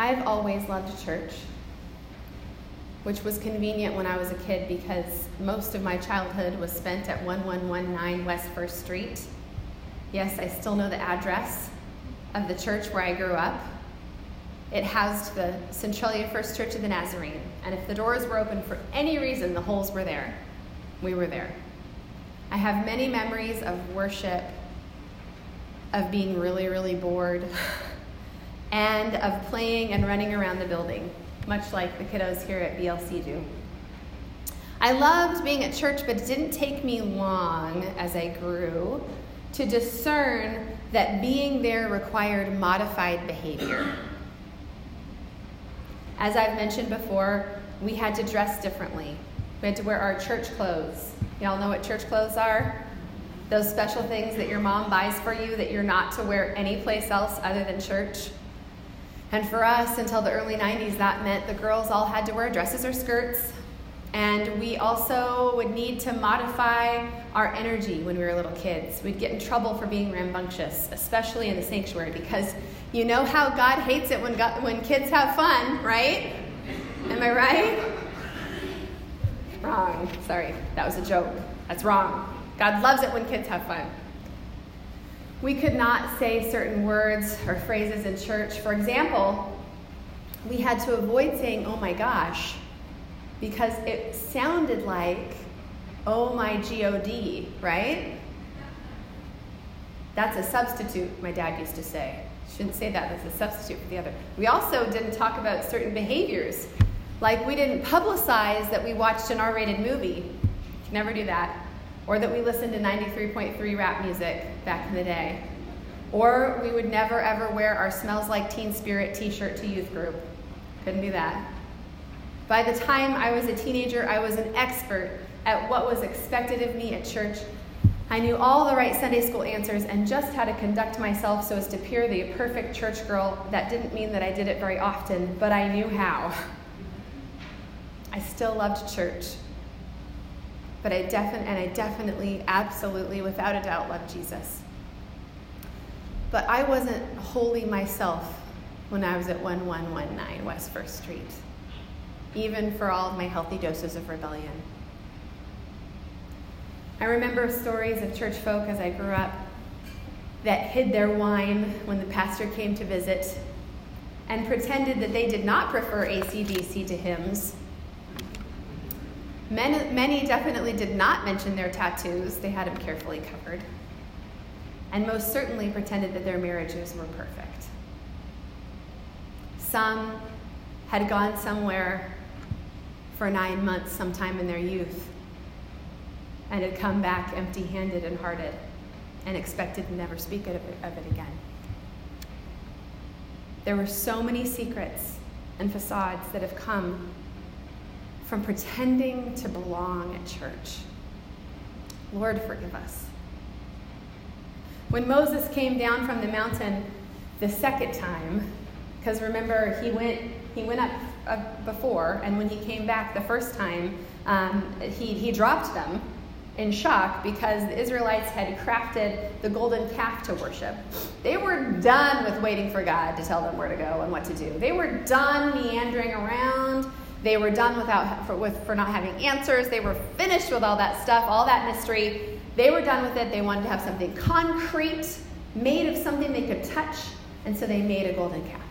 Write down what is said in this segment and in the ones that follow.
I've always loved church, which was convenient when I was a kid because most of my childhood was spent at 1119 West First Street. Yes, I still know the address of the church where I grew up. It housed the Centralia First Church of the Nazarene, and if the doors were open for any reason, the holes were there. We were there. I have many memories of worship, of being really, really bored, and of playing and running around the building, much like the kiddos here at BLC do. I loved being at church, but it didn't take me long as I grew to discern that being there required modified behavior. As I've mentioned before, we had to dress differently. We had to wear our church clothes. Y'all know what church clothes are? Those special things that your mom buys for you that you're not to wear anyplace else other than church. And for us, until the early 90s, that meant the girls all had to wear dresses or skirts. And we also would need to modify our energy when we were little kids. We'd get in trouble for being rambunctious, especially in the sanctuary, because you know how God hates it when, God, when kids have fun, right? Am I right? Wrong. Sorry, that was a joke. That's wrong. God loves it when kids have fun. We could not say certain words or phrases in church. For example, we had to avoid saying, oh my gosh, because it sounded like, oh my God, right? That's a substitute, my dad used to say. Shouldn't say that, that's a substitute for the other. We also didn't talk about certain behaviors. Like we didn't publicize that we watched an R rated movie. Never do that or that we listened to 93.3 rap music back in the day. Or we would never ever wear our Smells Like Teen Spirit t shirt to youth group. Couldn't do that. By the time I was a teenager, I was an expert at what was expected of me at church. I knew all the right Sunday school answers and just how to conduct myself so as to appear the perfect church girl. That didn't mean that I did it very often, but I knew how. I still loved church. But I definitely, and I definitely, absolutely, without a doubt, love Jesus. But I wasn't wholly myself when I was at 1119 West First Street, even for all of my healthy doses of rebellion. I remember stories of church folk as I grew up that hid their wine when the pastor came to visit and pretended that they did not prefer ACDC to hymns Many, many definitely did not mention their tattoos, they had them carefully covered. And most certainly pretended that their marriages were perfect. Some had gone somewhere for nine months sometime in their youth and had come back empty handed and hearted and expected to never speak of it again. There were so many secrets and facades that have come from pretending to belong at church. Lord, forgive us. When Moses came down from the mountain the second time, because remember, he went, he went up before, and when he came back the first time, um, he, he dropped them in shock because the Israelites had crafted the golden calf to worship. They were done with waiting for God to tell them where to go and what to do. They were done meandering around they were done without, for, with, for not having answers. They were finished with all that stuff, all that mystery. They were done with it. They wanted to have something concrete, made of something they could touch, and so they made a golden calf.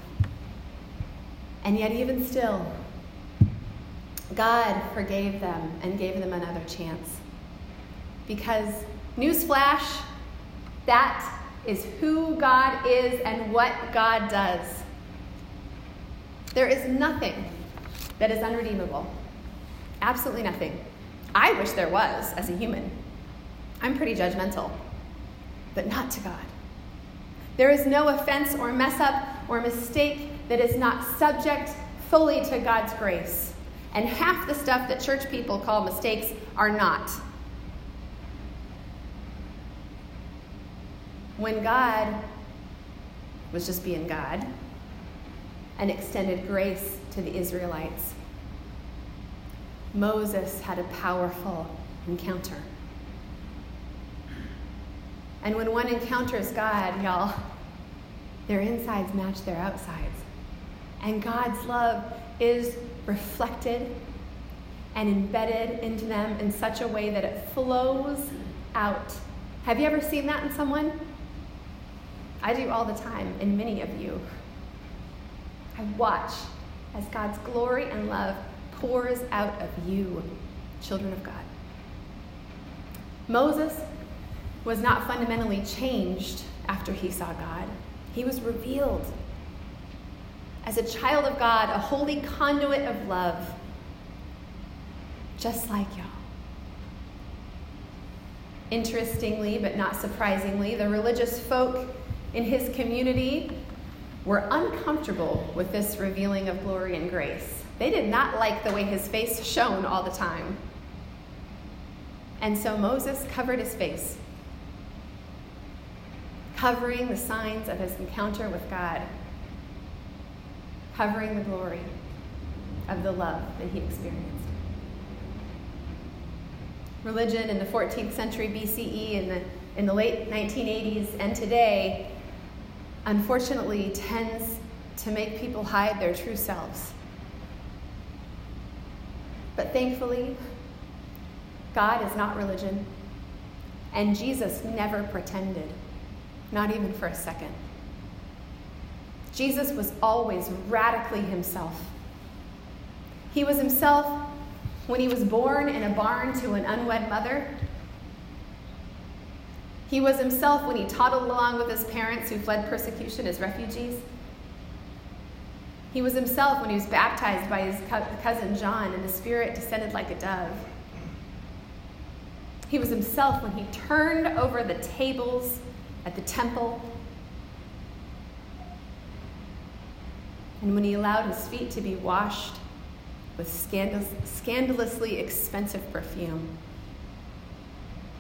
And yet, even still, God forgave them and gave them another chance. Because, newsflash, that is who God is and what God does. There is nothing that is unredeemable. Absolutely nothing. I wish there was as a human. I'm pretty judgmental, but not to God. There is no offense or mess up or mistake that is not subject fully to God's grace. And half the stuff that church people call mistakes are not. When God was just being God, and extended grace to the Israelites. Moses had a powerful encounter. And when one encounters God, y'all, their insides match their outsides. And God's love is reflected and embedded into them in such a way that it flows out. Have you ever seen that in someone? I do all the time in many of you. I watch as God's glory and love pours out of you, children of God. Moses was not fundamentally changed after he saw God, he was revealed as a child of God, a holy conduit of love, just like y'all. Interestingly, but not surprisingly, the religious folk in his community were uncomfortable with this revealing of glory and grace. They did not like the way his face shone all the time. And so Moses covered his face, covering the signs of his encounter with God, covering the glory of the love that he experienced. Religion in the 14th century BCE, in the, in the late 1980s, and today unfortunately tends to make people hide their true selves. But thankfully, God is not religion, and Jesus never pretended, not even for a second. Jesus was always radically himself. He was himself when he was born in a barn to an unwed mother he was himself when he toddled along with his parents who fled persecution as refugees. He was himself when he was baptized by his cousin John and the Spirit descended like a dove. He was himself when he turned over the tables at the temple and when he allowed his feet to be washed with scandalous, scandalously expensive perfume.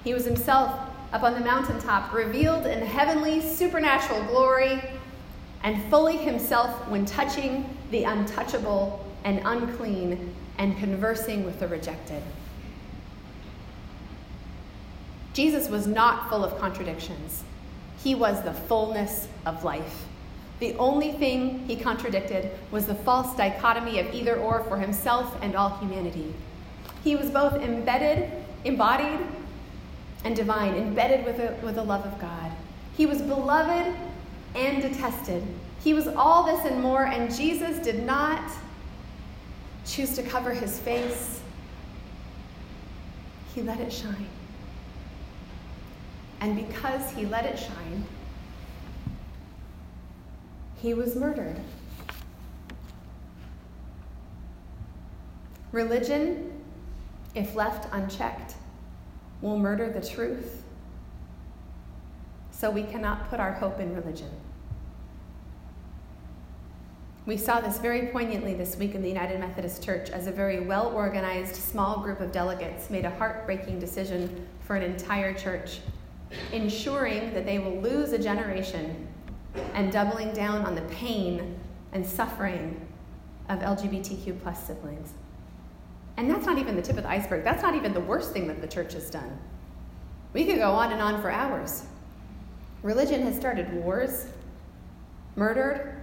He was himself up on the mountaintop, revealed in heavenly supernatural glory, and fully himself when touching the untouchable and unclean and conversing with the rejected. Jesus was not full of contradictions. He was the fullness of life. The only thing he contradicted was the false dichotomy of either or for himself and all humanity. He was both embedded, embodied, and divine, embedded with with the love of God. He was beloved and detested. He was all this and more, and Jesus did not choose to cover his face. He let it shine. And because he let it shine, he was murdered. Religion, if left unchecked, will murder the truth. So we cannot put our hope in religion. We saw this very poignantly this week in the United Methodist Church as a very well organized small group of delegates made a heartbreaking decision for an entire church, ensuring that they will lose a generation and doubling down on the pain and suffering of LGBTQ plus siblings. And that's not even the tip of the iceberg. That's not even the worst thing that the church has done. We could go on and on for hours. Religion has started wars, murdered,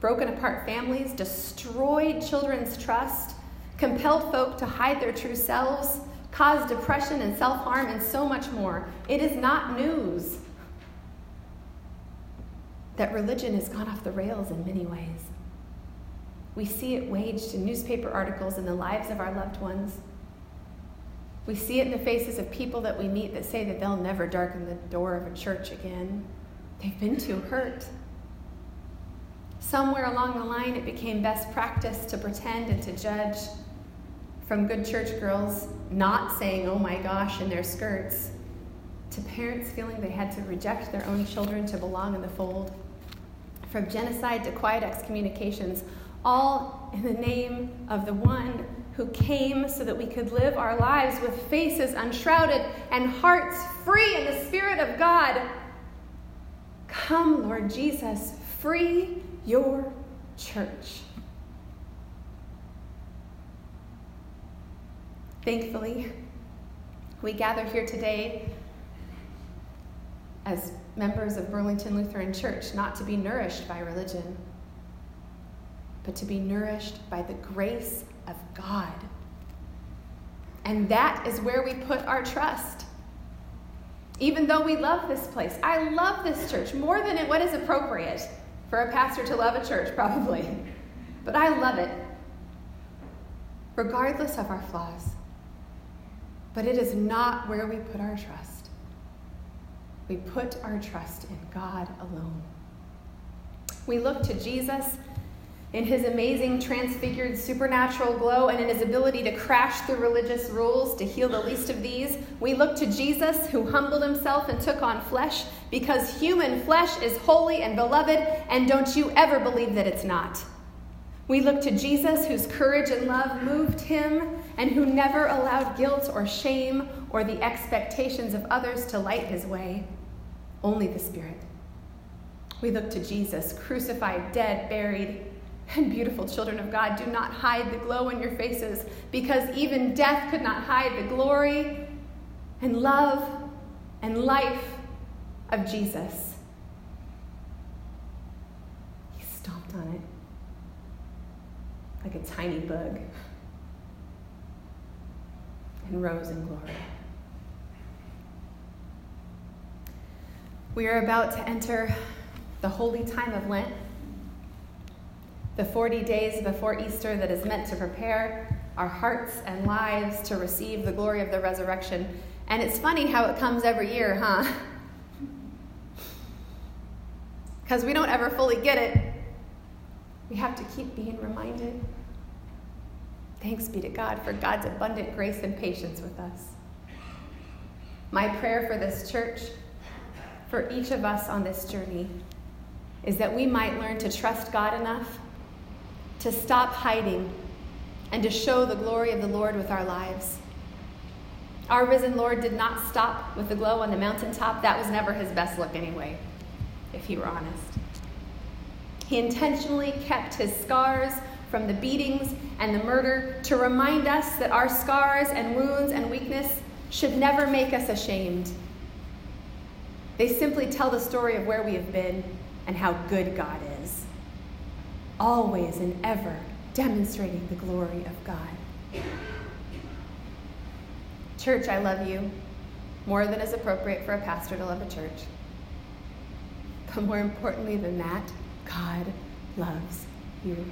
broken apart families, destroyed children's trust, compelled folk to hide their true selves, caused depression and self harm, and so much more. It is not news that religion has gone off the rails in many ways. We see it waged in newspaper articles in the lives of our loved ones. We see it in the faces of people that we meet that say that they'll never darken the door of a church again. They've been too hurt. Somewhere along the line, it became best practice to pretend and to judge. From good church girls not saying, oh my gosh, in their skirts, to parents feeling they had to reject their own children to belong in the fold. From genocide to quiet excommunications, all in the name of the one who came so that we could live our lives with faces unshrouded and hearts free in the Spirit of God. Come, Lord Jesus, free your church. Thankfully, we gather here today as members of Burlington Lutheran Church not to be nourished by religion but to be nourished by the grace of God. And that is where we put our trust. Even though we love this place, I love this church more than what is appropriate for a pastor to love a church, probably. But I love it, regardless of our flaws. But it is not where we put our trust. We put our trust in God alone. We look to Jesus in his amazing transfigured supernatural glow and in his ability to crash through religious rules to heal the least of these. We look to Jesus who humbled himself and took on flesh because human flesh is holy and beloved, and don't you ever believe that it's not. We look to Jesus whose courage and love moved him and who never allowed guilt or shame or the expectations of others to light his way, only the Spirit. We look to Jesus, crucified, dead, buried, and beautiful children of God, do not hide the glow in your faces, because even death could not hide the glory and love and life of Jesus. He stomped on it like a tiny bug and rose in glory. We are about to enter the holy time of Lent, the 40 days before Easter that is meant to prepare our hearts and lives to receive the glory of the resurrection. And it's funny how it comes every year, huh? Because we don't ever fully get it. We have to keep being reminded. Thanks be to God for God's abundant grace and patience with us. My prayer for this church, for each of us on this journey, is that we might learn to trust God enough to stop hiding and to show the glory of the Lord with our lives. Our risen Lord did not stop with the glow on the mountaintop. That was never his best look, anyway, if he were honest. He intentionally kept his scars from the beatings and the murder to remind us that our scars and wounds and weakness should never make us ashamed. They simply tell the story of where we have been and how good God is, always and ever demonstrating the glory of God. Church, I love you more than is appropriate for a pastor to love a church. But more importantly than that, God loves you.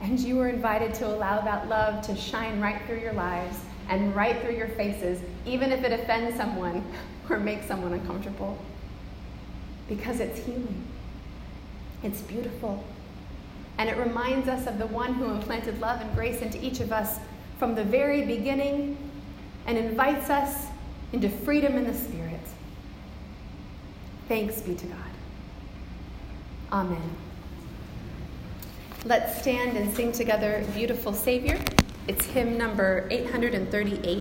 And you are invited to allow that love to shine right through your lives and right through your faces, even if it offends someone or makes someone uncomfortable because it's healing. It's beautiful. And it reminds us of the one who implanted love and grace into each of us from the very beginning and invites us into freedom in the Spirit. Thanks be to God. Amen. Let's stand and sing together Beautiful Savior. It's hymn number 838.